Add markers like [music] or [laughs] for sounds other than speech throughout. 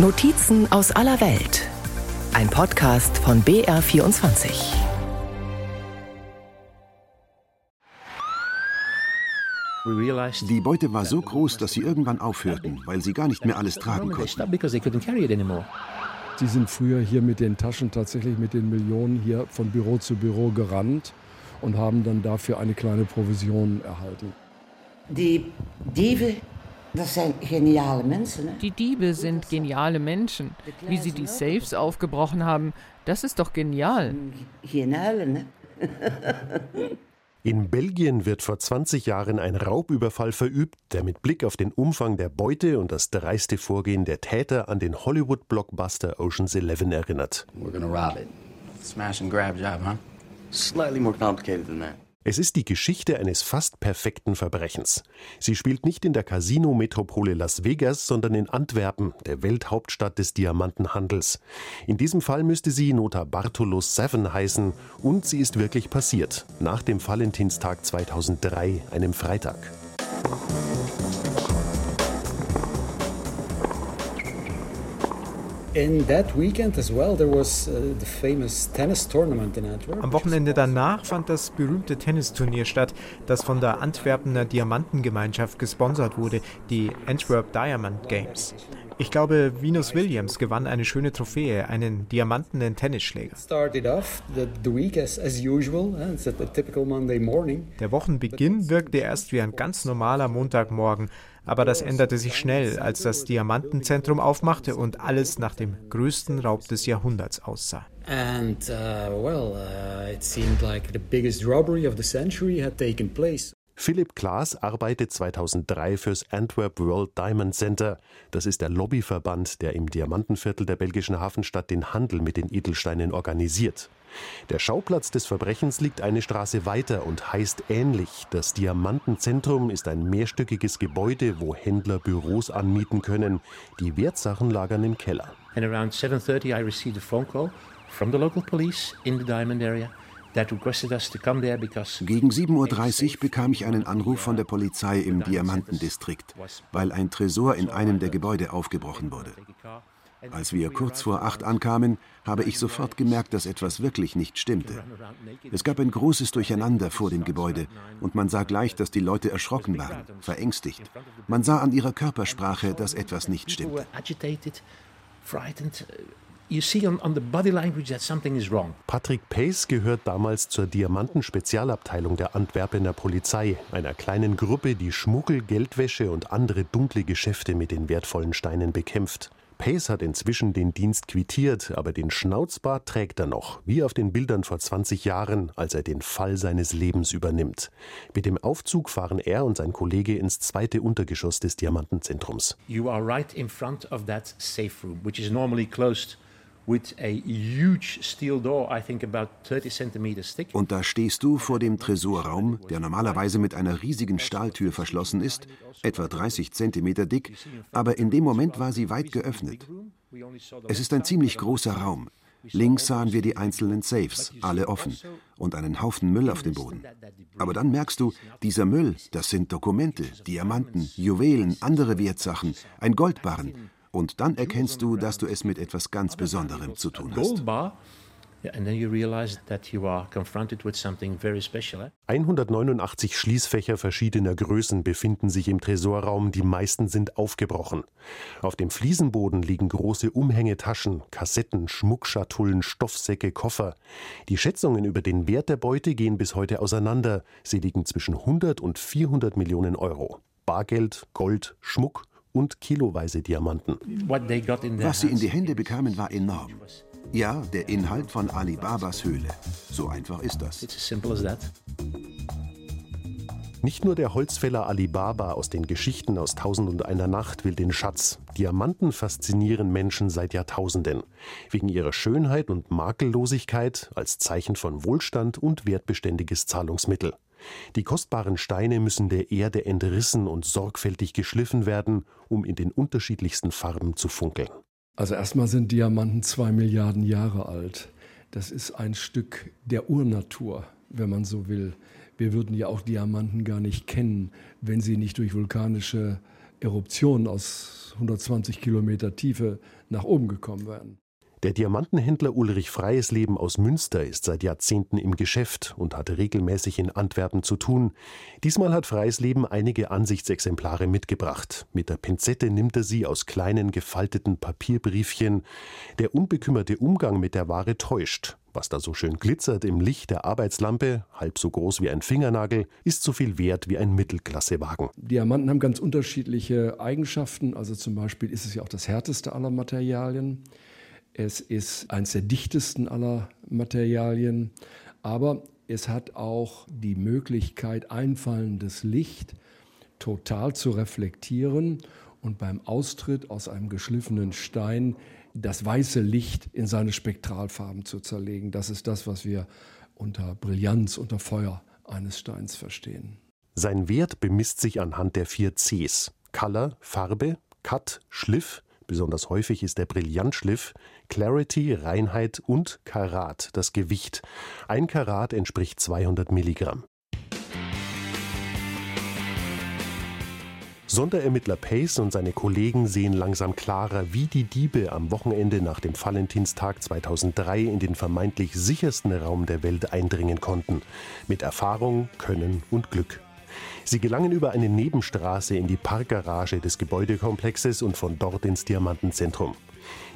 Notizen aus aller Welt. Ein Podcast von BR24. Die Beute war so groß, dass sie irgendwann aufhörten, weil sie gar nicht mehr alles tragen konnten. Sie sind früher hier mit den Taschen tatsächlich mit den Millionen hier von Büro zu Büro gerannt und haben dann dafür eine kleine Provision erhalten. Die Diebe das sind geniale Menschen. Ne? Die Diebe sind geniale Menschen. Wie sie die Safes aufgebrochen haben, das ist doch genial. Genial, ne? In Belgien wird vor 20 Jahren ein Raubüberfall verübt, der mit Blick auf den Umfang der Beute und das dreiste Vorgehen der Täter an den Hollywood-Blockbuster Ocean's Eleven erinnert. We're gonna rob it. Smash and grab job, huh? Slightly more complicated than that. Es ist die Geschichte eines fast perfekten Verbrechens. Sie spielt nicht in der Casino-Metropole Las Vegas, sondern in Antwerpen, der Welthauptstadt des Diamantenhandels. In diesem Fall müsste sie Nota Bartolos 7 heißen und sie ist wirklich passiert, nach dem Valentinstag 2003, einem Freitag. Am Wochenende danach fand das berühmte Tennisturnier statt, das von der Antwerpener Diamantengemeinschaft gesponsert wurde, die Antwerp Diamond Games. Ich glaube, Venus Williams gewann eine schöne Trophäe, einen diamantenen Tennisschläger. Der Wochenbeginn wirkte erst wie ein ganz normaler Montagmorgen, aber das änderte sich schnell, als das Diamantenzentrum aufmachte und alles nach dem größten Raub des Jahrhunderts aussah. And uh, well, uh, it seemed like the biggest robbery of the century had taken place. Philipp Klaas arbeitet 2003 fürs Antwerp World Diamond Center. Das ist der Lobbyverband, der im Diamantenviertel der belgischen Hafenstadt den Handel mit den Edelsteinen organisiert. Der Schauplatz des Verbrechens liegt eine Straße weiter und heißt ähnlich. Das Diamantenzentrum ist ein mehrstöckiges Gebäude, wo Händler Büros anmieten können. Die Wertsachen lagern im Keller. And around 7:30 I received a phone call from the local police in the diamond area. Gegen 7.30 Uhr bekam ich einen Anruf von der Polizei im Diamantendistrikt, weil ein Tresor in einem der Gebäude aufgebrochen wurde. Als wir kurz vor acht ankamen, habe ich sofort gemerkt, dass etwas wirklich nicht stimmte. Es gab ein großes Durcheinander vor dem Gebäude und man sah gleich, dass die Leute erschrocken waren, verängstigt. Man sah an ihrer Körpersprache, dass etwas nicht stimmte. Patrick Pace gehört damals zur Diamanten-Spezialabteilung der Antwerpener Polizei, einer kleinen Gruppe, die Schmuggel, Geldwäsche und andere dunkle Geschäfte mit den wertvollen Steinen bekämpft. Pace hat inzwischen den Dienst quittiert, aber den Schnauzbart trägt er noch, wie auf den Bildern vor 20 Jahren, als er den Fall seines Lebens übernimmt. Mit dem Aufzug fahren er und sein Kollege ins zweite Untergeschoss des Diamantenzentrums. You are right in front of that safe room, which is normally closed und da stehst du vor dem Tresorraum, der normalerweise mit einer riesigen Stahltür verschlossen ist, etwa 30 Zentimeter dick, aber in dem Moment war sie weit geöffnet. Es ist ein ziemlich großer Raum. Links sahen wir die einzelnen Safes, alle offen, und einen Haufen Müll auf dem Boden. Aber dann merkst du, dieser Müll, das sind Dokumente, Diamanten, Juwelen, andere Wertsachen, ein Goldbarren und dann erkennst du, dass du es mit etwas ganz Besonderem zu tun hast. 189 Schließfächer verschiedener Größen befinden sich im Tresorraum, die meisten sind aufgebrochen. Auf dem Fliesenboden liegen große Umhängetaschen, Kassetten, Schmuckschatullen, Stoffsäcke, Koffer. Die Schätzungen über den Wert der Beute gehen bis heute auseinander. Sie liegen zwischen 100 und 400 Millionen Euro. Bargeld, Gold, Schmuck und kiloweise Diamanten. Was sie in die Hände bekamen, war enorm. Ja, der Inhalt von Alibabas Höhle. So einfach ist das. Nicht nur der Holzfäller Alibaba aus den Geschichten aus Tausend und einer Nacht will den Schatz. Diamanten faszinieren Menschen seit Jahrtausenden. Wegen ihrer Schönheit und Makellosigkeit als Zeichen von Wohlstand und wertbeständiges Zahlungsmittel. Die kostbaren Steine müssen der Erde entrissen und sorgfältig geschliffen werden, um in den unterschiedlichsten Farben zu funkeln. Also erstmal sind Diamanten zwei Milliarden Jahre alt. Das ist ein Stück der Urnatur, wenn man so will. Wir würden ja auch Diamanten gar nicht kennen, wenn sie nicht durch vulkanische Eruptionen aus 120 Kilometer Tiefe nach oben gekommen wären. Der Diamantenhändler Ulrich Freiesleben aus Münster ist seit Jahrzehnten im Geschäft und hatte regelmäßig in Antwerpen zu tun. Diesmal hat Freiesleben einige Ansichtsexemplare mitgebracht. Mit der Pinzette nimmt er sie aus kleinen gefalteten Papierbriefchen. Der unbekümmerte Umgang mit der Ware täuscht. Was da so schön glitzert im Licht der Arbeitslampe, halb so groß wie ein Fingernagel, ist so viel wert wie ein Mittelklassewagen. Diamanten haben ganz unterschiedliche Eigenschaften. Also zum Beispiel ist es ja auch das härteste aller Materialien. Es ist eines der dichtesten aller Materialien, aber es hat auch die Möglichkeit, einfallendes Licht total zu reflektieren und beim Austritt aus einem geschliffenen Stein das weiße Licht in seine Spektralfarben zu zerlegen. Das ist das, was wir unter Brillanz, unter Feuer eines Steins verstehen. Sein Wert bemisst sich anhand der vier Cs: Color, Farbe, Cut, Schliff, Besonders häufig ist der Brillantschliff, Clarity, Reinheit und Karat, das Gewicht. Ein Karat entspricht 200 Milligramm. Sonderermittler Pace und seine Kollegen sehen langsam klarer, wie die Diebe am Wochenende nach dem Valentinstag 2003 in den vermeintlich sichersten Raum der Welt eindringen konnten. Mit Erfahrung, Können und Glück. Sie gelangen über eine Nebenstraße in die Parkgarage des Gebäudekomplexes und von dort ins Diamantenzentrum.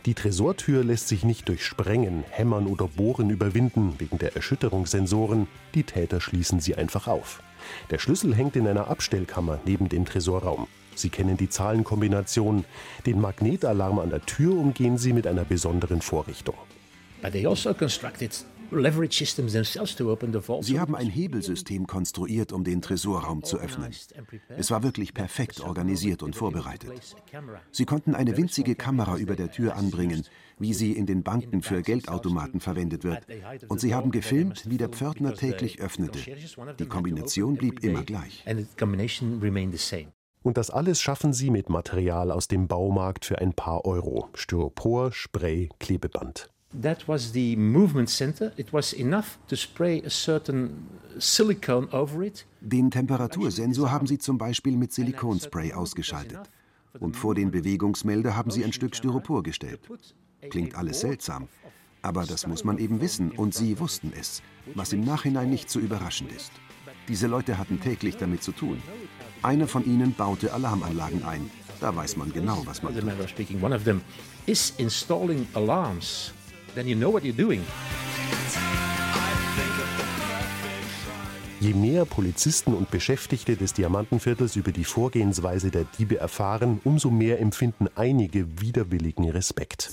Die Tresortür lässt sich nicht durch Sprengen, Hämmern oder Bohren überwinden wegen der Erschütterungssensoren. Die Täter schließen sie einfach auf. Der Schlüssel hängt in einer Abstellkammer neben dem Tresorraum. Sie kennen die Zahlenkombination. Den Magnetalarm an der Tür umgehen sie mit einer besonderen Vorrichtung. But they also constructed Sie haben ein Hebelsystem konstruiert, um den Tresorraum zu öffnen. Es war wirklich perfekt organisiert und vorbereitet. Sie konnten eine winzige Kamera über der Tür anbringen, wie sie in den Banken für Geldautomaten verwendet wird. Und sie haben gefilmt, wie der Pförtner täglich öffnete. Die Kombination blieb immer gleich. Und das alles schaffen sie mit Material aus dem Baumarkt für ein paar Euro. Styropor, Spray, Klebeband that was the movement center. It was enough to spray a certain silicone over it. Den Temperatursensor haben sie zum Beispiel mit Silikonspray ausgeschaltet. Und vor den Bewegungsmelder haben sie ein Stück Styropor gestellt. Klingt alles seltsam, aber das muss man eben wissen und sie wussten es, was im Nachhinein nicht so überraschend ist. Diese Leute hatten täglich damit zu tun. Einer von ihnen baute Alarmanlagen ein. Da weiß man genau, was man tut then you know what you're doing. Je mehr Polizisten und Beschäftigte des Diamantenviertels über die Vorgehensweise der Diebe erfahren, umso mehr empfinden einige widerwilligen Respekt.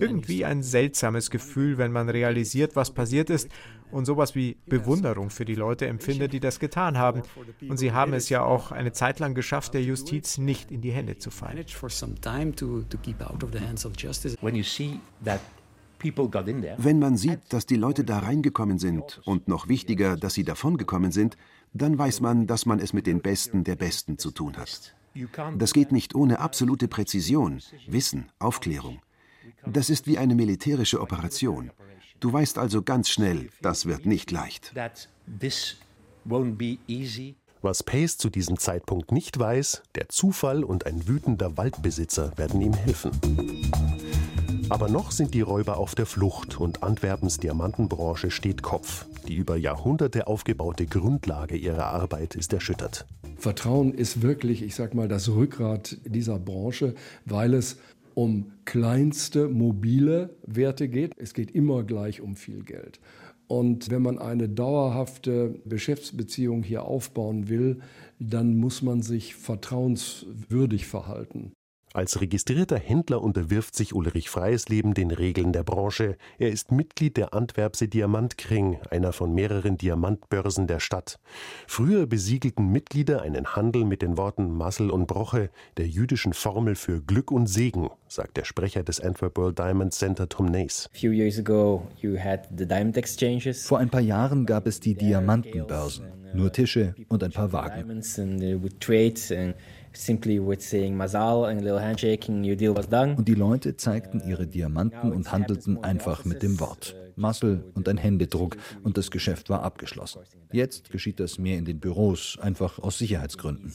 Irgendwie ein seltsames Gefühl, wenn man realisiert, was passiert ist und sowas wie Bewunderung für die Leute empfindet, die das getan haben. Und sie haben es ja auch eine Zeit lang geschafft, der Justiz nicht in die Hände zu fallen. When you see that wenn man sieht, dass die Leute da reingekommen sind und noch wichtiger, dass sie davongekommen sind, dann weiß man, dass man es mit den Besten der Besten zu tun hat. Das geht nicht ohne absolute Präzision, Wissen, Aufklärung. Das ist wie eine militärische Operation. Du weißt also ganz schnell, das wird nicht leicht. Was Pace zu diesem Zeitpunkt nicht weiß, der Zufall und ein wütender Waldbesitzer werden ihm helfen. Aber noch sind die Räuber auf der Flucht und Antwerpens Diamantenbranche steht Kopf. Die über Jahrhunderte aufgebaute Grundlage ihrer Arbeit ist erschüttert. Vertrauen ist wirklich, ich sag mal, das Rückgrat dieser Branche, weil es um kleinste mobile Werte geht. Es geht immer gleich um viel Geld. Und wenn man eine dauerhafte Geschäftsbeziehung hier aufbauen will, dann muss man sich vertrauenswürdig verhalten. Als registrierter Händler unterwirft sich Ulrich Freiesleben den Regeln der Branche. Er ist Mitglied der Antwerpse Diamantkring, einer von mehreren Diamantbörsen der Stadt. Früher besiegelten Mitglieder einen Handel mit den Worten Massel und Broche, der jüdischen Formel für Glück und Segen, sagt der Sprecher des Antwerp World Diamond Center Tom Nace. Vor ein paar Jahren gab es die Diamantenbörsen, nur Tische und ein paar Wagen. Und die Leute zeigten ihre Diamanten und handelten einfach mit dem Wort. Muscle und ein Händedruck und das Geschäft war abgeschlossen. Jetzt geschieht das mehr in den Büros, einfach aus Sicherheitsgründen.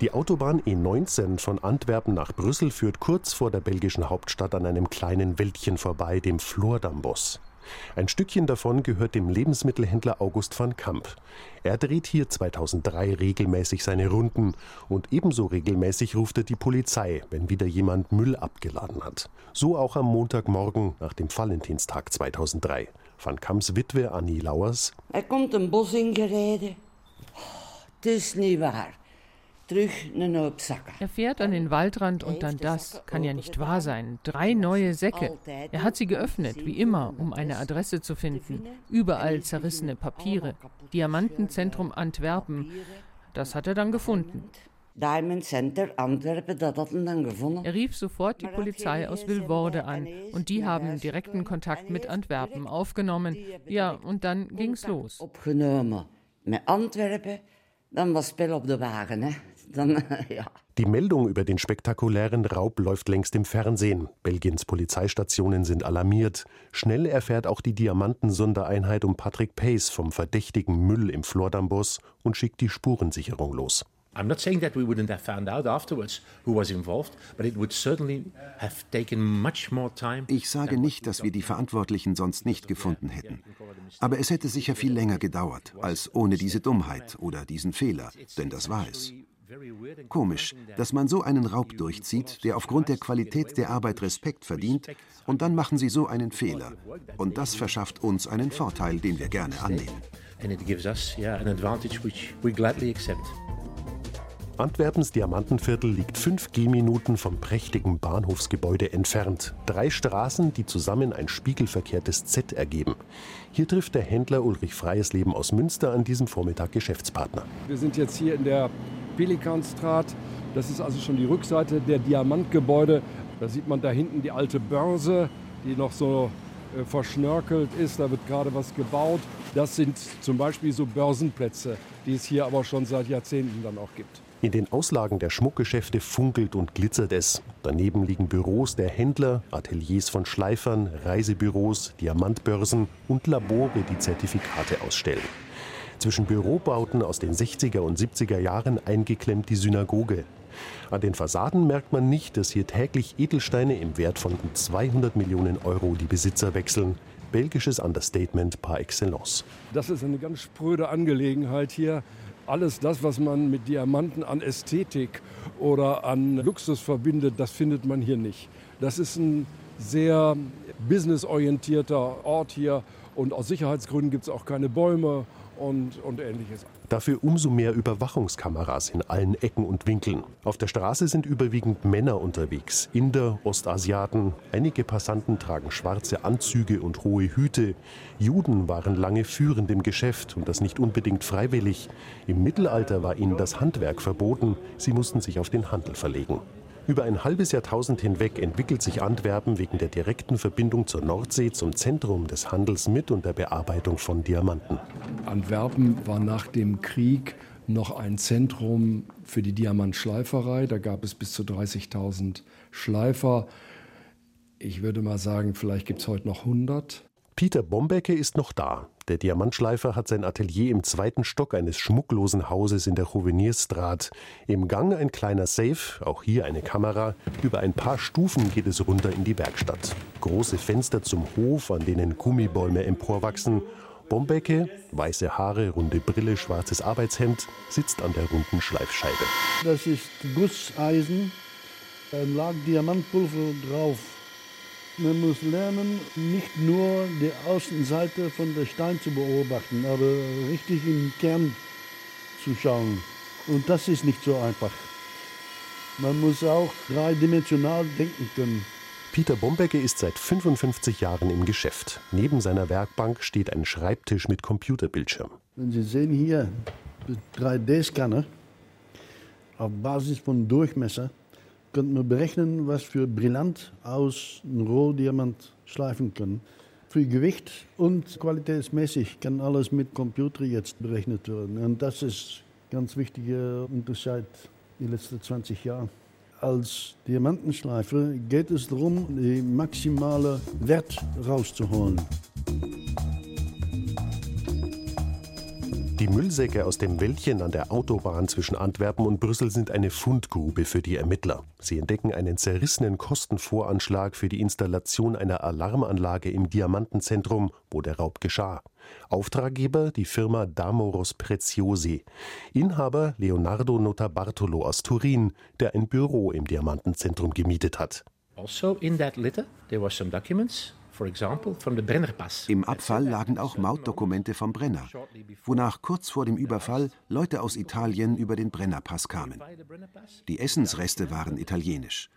Die Autobahn E19 von Antwerpen nach Brüssel führt kurz vor der belgischen Hauptstadt an einem kleinen Wäldchen vorbei, dem Flordambos. Ein Stückchen davon gehört dem Lebensmittelhändler August van Kamp. Er dreht hier 2003 regelmäßig seine Runden und ebenso regelmäßig ruft er die Polizei, wenn wieder jemand Müll abgeladen hat. So auch am Montagmorgen nach dem Valentinstag 2003. Van Kamps Witwe Annie Lauers. Er kommt ein Bos ingereden. Das ist nicht wahr. Er fährt an den Waldrand und dann das. Kann ja nicht wahr sein. Drei neue Säcke. Er hat sie geöffnet, wie immer, um eine Adresse zu finden. Überall zerrissene Papiere. Diamantenzentrum Antwerpen. Das hat er dann gefunden. Diamond Center Antwerpen, dat had hem dan gevonden. Er rief sofort die Polizei aus Vilvoorde an und die haben direkten Kontakt mit Antwerpen aufgenommen. Ja, und dann ging's los. Opgenomen met Antwerpen, dan was Spel op de wagen, hè. Dann, [laughs] ja. Die Meldung über den spektakulären Raub läuft längst im Fernsehen. Belgiens Polizeistationen sind alarmiert. Schnell erfährt auch die Diamanten-Sondereinheit um Patrick Pace vom verdächtigen Müll im Flordambos und schickt die Spurensicherung los. I'm not saying that we wouldn't have found out afterwards who was involved, but it would certainly have taken much more time. Ich sage nicht, dass wir die Verantwortlichen sonst nicht gefunden hätten. Aber es hätte sicher viel länger gedauert, als ohne diese Dummheit oder diesen Fehler, denn das war es. Komisch, dass man so einen Raub durchzieht, der aufgrund der Qualität der Arbeit Respekt verdient, und dann machen sie so einen Fehler. Und das verschafft uns einen Vorteil, den wir gerne annehmen. Antwerpens Diamantenviertel liegt fünf Gehminuten vom prächtigen Bahnhofsgebäude entfernt. Drei Straßen, die zusammen ein spiegelverkehrtes Z ergeben. Hier trifft der Händler Ulrich Freiesleben aus Münster an diesem Vormittag Geschäftspartner. Wir sind jetzt hier in der Pelikanstraat. Das ist also schon die Rückseite der Diamantgebäude. Da sieht man da hinten die alte Börse, die noch so äh, verschnörkelt ist. Da wird gerade was gebaut. Das sind zum Beispiel so Börsenplätze, die es hier aber schon seit Jahrzehnten dann auch gibt. In den Auslagen der Schmuckgeschäfte funkelt und glitzert es. Daneben liegen Büros der Händler, Ateliers von Schleifern, Reisebüros, Diamantbörsen und Labore, die Zertifikate ausstellen. Zwischen Bürobauten aus den 60er und 70er Jahren eingeklemmt die Synagoge. An den Fassaden merkt man nicht, dass hier täglich Edelsteine im Wert von gut 200 Millionen Euro die Besitzer wechseln. Belgisches Understatement par excellence. Das ist eine ganz spröde Angelegenheit hier alles das, was man mit Diamanten an Ästhetik oder an Luxus verbindet, das findet man hier nicht. Das ist ein sehr businessorientierter Ort hier und aus Sicherheitsgründen gibt es auch keine Bäume und, und ähnliches. Dafür umso mehr Überwachungskameras in allen Ecken und Winkeln. Auf der Straße sind überwiegend Männer unterwegs, Inder, Ostasiaten. Einige Passanten tragen schwarze Anzüge und hohe Hüte. Juden waren lange führend im Geschäft und das nicht unbedingt freiwillig. Im Mittelalter war ihnen das Handwerk verboten. Sie mussten sich auf den Handel verlegen. Über ein halbes Jahrtausend hinweg entwickelt sich Antwerpen wegen der direkten Verbindung zur Nordsee zum Zentrum des Handels mit und der Bearbeitung von Diamanten. Antwerpen war nach dem Krieg noch ein Zentrum für die Diamantschleiferei. Da gab es bis zu 30.000 Schleifer. Ich würde mal sagen, vielleicht gibt es heute noch 100. Peter Bombecke ist noch da. Der Diamantschleifer hat sein Atelier im zweiten Stock eines schmucklosen Hauses in der Juvenierstraat. Im Gang ein kleiner Safe, auch hier eine Kamera. Über ein paar Stufen geht es runter in die Werkstatt. Große Fenster zum Hof, an denen Gummibäume emporwachsen. Bombecke, weiße Haare, runde Brille, schwarzes Arbeitshemd, sitzt an der runden Schleifscheibe. Das ist Gusseisen. Da lag Diamantpulver drauf. Man muss lernen, nicht nur die Außenseite von der Stein zu beobachten, aber richtig im Kern zu schauen. Und das ist nicht so einfach. Man muss auch dreidimensional denken können. Peter Bombecke ist seit 55 Jahren im Geschäft. Neben seiner Werkbank steht ein Schreibtisch mit Computerbildschirm. Wenn Sie sehen hier 3D-Scanner auf Basis von Durchmesser könnte man berechnen, was für Brillant aus einem Rohdiamant schleifen können. Für Gewicht und qualitätsmäßig kann alles mit Computer jetzt berechnet werden. Und das ist ganz wichtiger Unterschied in den letzten 20 Jahren. Als Diamantenschleifer geht es darum, den maximalen Wert rauszuholen. Die Müllsäcke aus dem Wäldchen an der Autobahn zwischen Antwerpen und Brüssel sind eine Fundgrube für die Ermittler. Sie entdecken einen zerrissenen Kostenvoranschlag für die Installation einer Alarmanlage im Diamantenzentrum, wo der Raub geschah. Auftraggeber die Firma Damoros Preziosi. Inhaber Leonardo Notarbartolo aus Turin, der ein Büro im Diamantenzentrum gemietet hat. Also in that litter there were some documents im Abfall lagen auch Mautdokumente vom Brenner, wonach kurz vor dem Überfall Leute aus Italien über den Brennerpass kamen. Die Essensreste waren italienisch.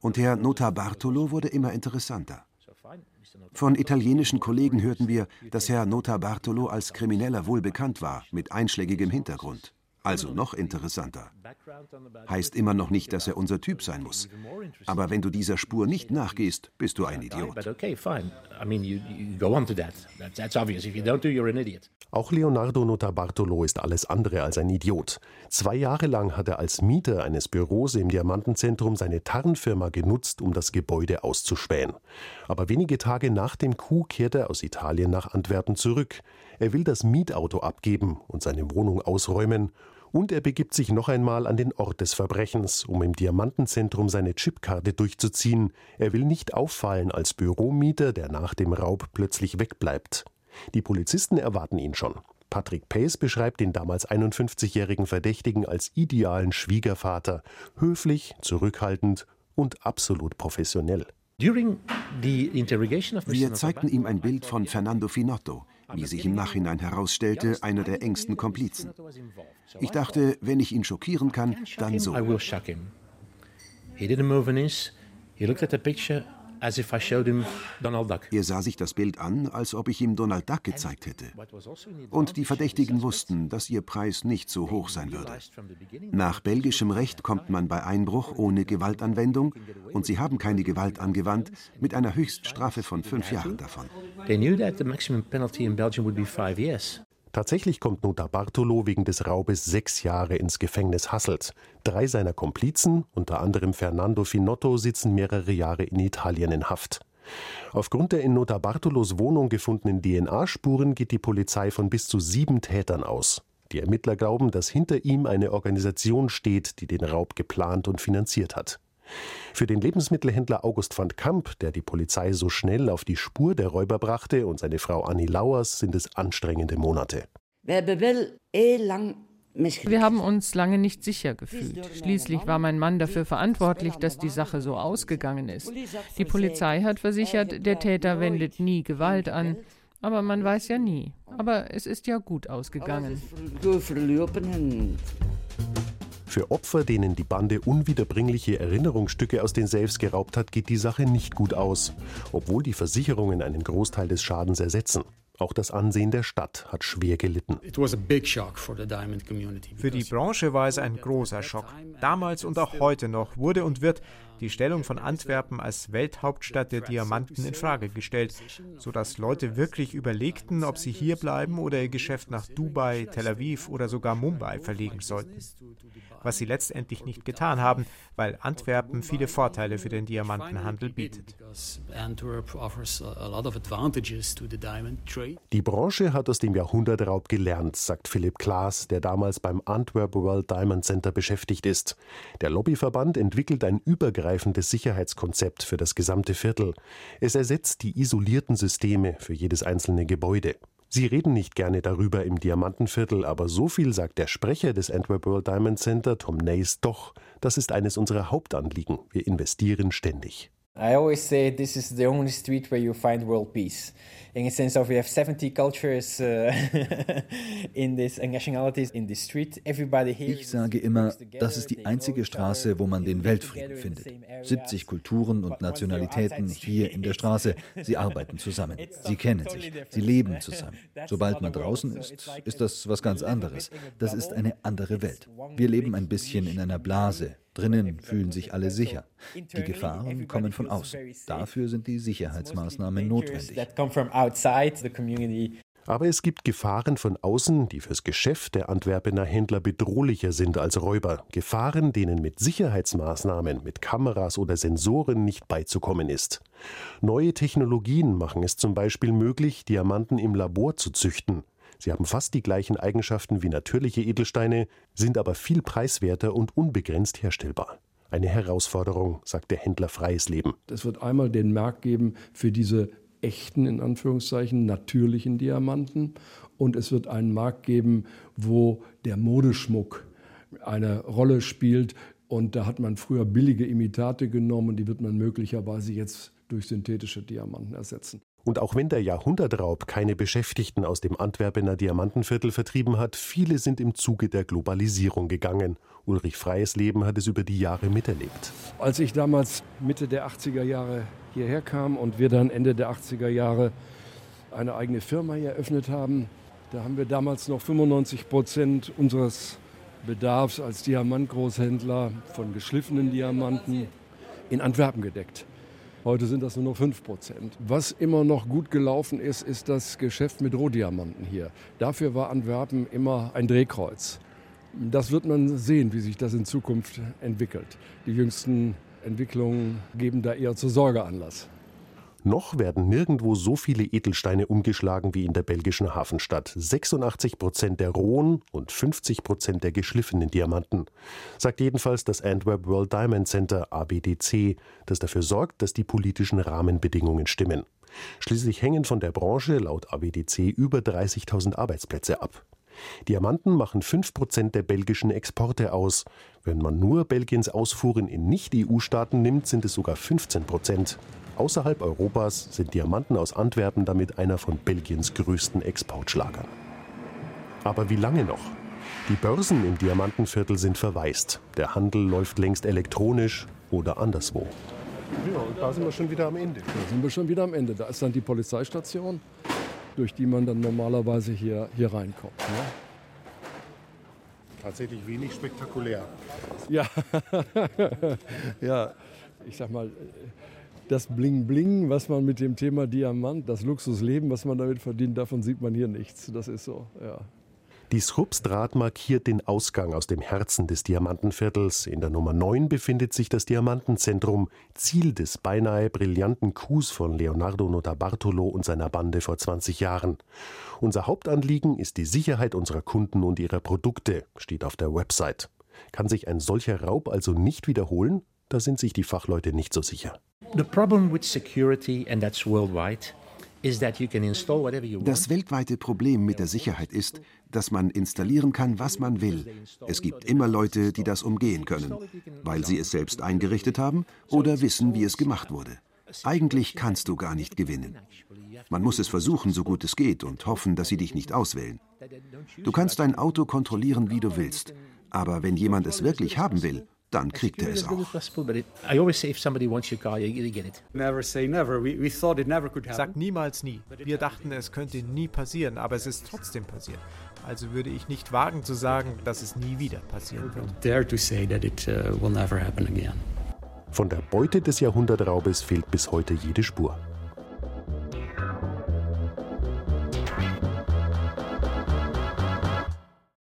Und Herr Nota Bartolo wurde immer interessanter. Von italienischen Kollegen hörten wir, dass Herr Nota Bartolo als Krimineller wohl bekannt war, mit einschlägigem Hintergrund. Also noch interessanter. Heißt immer noch nicht, dass er unser Typ sein muss. Aber wenn du dieser Spur nicht nachgehst, bist du ein Idiot. Auch Leonardo Notarbartolo ist alles andere als ein Idiot. Zwei Jahre lang hat er als Mieter eines Büros im Diamantenzentrum seine Tarnfirma genutzt, um das Gebäude auszuspähen. Aber wenige Tage nach dem Coup kehrt er aus Italien nach Antwerpen zurück. Er will das Mietauto abgeben und seine Wohnung ausräumen. Und er begibt sich noch einmal an den Ort des Verbrechens, um im Diamantenzentrum seine Chipkarte durchzuziehen. Er will nicht auffallen als Büromieter, der nach dem Raub plötzlich wegbleibt. Die Polizisten erwarten ihn schon. Patrick Pace beschreibt den damals 51-jährigen Verdächtigen als idealen Schwiegervater, höflich, zurückhaltend und absolut professionell. Wir zeigten ihm ein Bild von Fernando Finotto, wie sich im Nachhinein herausstellte, einer der engsten Komplizen. Ich dachte, wenn ich ihn schockieren kann, dann so. He looked at the picture as if I showed him Donald Duck. Er sah sich das Bild an, als ob ich ihm Donald Duck gezeigt hätte. Und die Verdächtigen wussten, dass ihr Preis nicht so hoch sein würde. Nach belgischem Recht kommt man bei Einbruch ohne Gewaltanwendung und sie haben keine Gewalt angewandt mit einer Höchststrafe von fünf Jahren davon. They knew that the maximum penalty in Belgium would be five years. Tatsächlich kommt Nota Bartolo wegen des Raubes sechs Jahre ins Gefängnis Hasselt. Drei seiner Komplizen, unter anderem Fernando Finotto, sitzen mehrere Jahre in Italien in Haft. Aufgrund der in Nota Bartolos Wohnung gefundenen DNA-Spuren geht die Polizei von bis zu sieben Tätern aus. Die Ermittler glauben, dass hinter ihm eine Organisation steht, die den Raub geplant und finanziert hat. Für den Lebensmittelhändler August van Kamp, der die Polizei so schnell auf die Spur der Räuber brachte, und seine Frau Annie Lauers sind es anstrengende Monate. Wir haben uns lange nicht sicher gefühlt. Schließlich war mein Mann dafür verantwortlich, dass die Sache so ausgegangen ist. Die Polizei hat versichert, der Täter wendet nie Gewalt an. Aber man weiß ja nie. Aber es ist ja gut ausgegangen. Für Opfer, denen die Bande unwiederbringliche Erinnerungsstücke aus den Safes geraubt hat, geht die Sache nicht gut aus, obwohl die Versicherungen einen Großteil des Schadens ersetzen. Auch das Ansehen der Stadt hat schwer gelitten. Für die Branche war es ein großer Schock. Damals und auch heute noch wurde und wird die Stellung von Antwerpen als Welthauptstadt der Diamanten in Frage gestellt, sodass Leute wirklich überlegten, ob sie hier bleiben oder ihr Geschäft nach Dubai, Tel Aviv oder sogar Mumbai verlegen sollten. Was sie letztendlich nicht getan haben, weil Antwerpen viele Vorteile für den Diamantenhandel bietet. Die Branche hat aus dem Jahrhundertraub gelernt, sagt Philipp Klaas, der damals beim Antwerp World Diamond Center beschäftigt ist. Der Lobbyverband entwickelt ein übergreifendes Sicherheitskonzept für das gesamte Viertel. Es ersetzt die isolierten Systeme für jedes einzelne Gebäude. Sie reden nicht gerne darüber im Diamantenviertel, aber so viel sagt der Sprecher des Antwerp World Diamond Center, Tom Nays, doch. Das ist eines unserer Hauptanliegen. Wir investieren ständig. I always say this is the only street where you find world peace. In a sense of we have 70 cultures uh, [laughs] in this nationalities in the street. Everybody here Ich sage immer, das ist die einzige Straße, wo man den Weltfrieden findet. 70 Kulturen und Nationalitäten hier in der Straße. [laughs] Sie arbeiten zusammen. Sie kennen sich. Sie leben [laughs] zusammen. Sobald man draußen ist, ist das was ganz anderes. Das ist eine andere Welt. Wir leben ein bisschen in einer Blase Drinnen fühlen sich alle sicher. Die Gefahren kommen von außen. Dafür sind die Sicherheitsmaßnahmen notwendig. Aber es gibt Gefahren von außen, die fürs Geschäft der Antwerpener Händler bedrohlicher sind als Räuber. Gefahren, denen mit Sicherheitsmaßnahmen, mit Kameras oder Sensoren nicht beizukommen ist. Neue Technologien machen es zum Beispiel möglich, Diamanten im Labor zu züchten. Sie haben fast die gleichen Eigenschaften wie natürliche Edelsteine, sind aber viel preiswerter und unbegrenzt herstellbar. Eine Herausforderung, sagt der Händler Freies Leben. Es wird einmal den Markt geben für diese echten, in Anführungszeichen, natürlichen Diamanten. Und es wird einen Markt geben, wo der Modeschmuck eine Rolle spielt. Und da hat man früher billige Imitate genommen und die wird man möglicherweise jetzt durch synthetische Diamanten ersetzen. Und auch wenn der Jahrhundertraub keine Beschäftigten aus dem Antwerpener Diamantenviertel vertrieben hat, viele sind im Zuge der Globalisierung gegangen. Ulrich Freies Leben hat es über die Jahre miterlebt. Als ich damals Mitte der 80er Jahre hierher kam und wir dann Ende der 80er Jahre eine eigene Firma hier eröffnet haben. Da haben wir damals noch 95 Prozent unseres Bedarfs als Diamantgroßhändler von geschliffenen Diamanten in Antwerpen gedeckt. Heute sind das nur noch 5 Prozent. Was immer noch gut gelaufen ist, ist das Geschäft mit Rohdiamanten hier. Dafür war Antwerpen immer ein Drehkreuz. Das wird man sehen, wie sich das in Zukunft entwickelt. Die jüngsten Entwicklungen geben da eher zur Sorge Anlass. Noch werden nirgendwo so viele Edelsteine umgeschlagen wie in der belgischen Hafenstadt. 86 Prozent der rohen und 50 Prozent der geschliffenen Diamanten. Sagt jedenfalls das Antwerp World Diamond Center ABDC, das dafür sorgt, dass die politischen Rahmenbedingungen stimmen. Schließlich hängen von der Branche laut ABDC über 30.000 Arbeitsplätze ab. Diamanten machen 5% der belgischen Exporte aus. Wenn man nur Belgiens Ausfuhren in Nicht-EU-Staaten nimmt, sind es sogar 15%. Außerhalb Europas sind Diamanten aus Antwerpen damit einer von Belgiens größten Exportschlagern. Aber wie lange noch? Die Börsen im Diamantenviertel sind verwaist. Der Handel läuft längst elektronisch oder anderswo. Ja, und da sind wir schon wieder am Ende. Da sind wir schon wieder am Ende. Da ist dann die Polizeistation durch die man dann normalerweise hier, hier reinkommt. Ne? Tatsächlich wenig spektakulär. Ja, [laughs] ja, ich sag mal, das Bling-Bling, was man mit dem Thema Diamant, das Luxusleben, was man damit verdient, davon sieht man hier nichts. Das ist so, ja. Die Schrubstraat markiert den Ausgang aus dem Herzen des Diamantenviertels. In der Nummer 9 befindet sich das Diamantenzentrum, Ziel des beinahe brillanten Coups von Leonardo Notarbartolo und seiner Bande vor 20 Jahren. Unser Hauptanliegen ist die Sicherheit unserer Kunden und ihrer Produkte, steht auf der Website. Kann sich ein solcher Raub also nicht wiederholen? Da sind sich die Fachleute nicht so sicher. The problem with security, and that's worldwide, das weltweite Problem mit der Sicherheit ist, dass man installieren kann, was man will. Es gibt immer Leute, die das umgehen können, weil sie es selbst eingerichtet haben oder wissen, wie es gemacht wurde. Eigentlich kannst du gar nicht gewinnen. Man muss es versuchen, so gut es geht, und hoffen, dass sie dich nicht auswählen. Du kannst dein Auto kontrollieren, wie du willst, aber wenn jemand es wirklich haben will, dann kriegt er es auch. Sag niemals nie. Wir dachten, es könnte nie passieren, aber es ist trotzdem passiert. Also würde ich nicht wagen zu sagen, dass es nie wieder passieren wird. Uh, Von der Beute des Jahrhundertraubes fehlt bis heute jede Spur.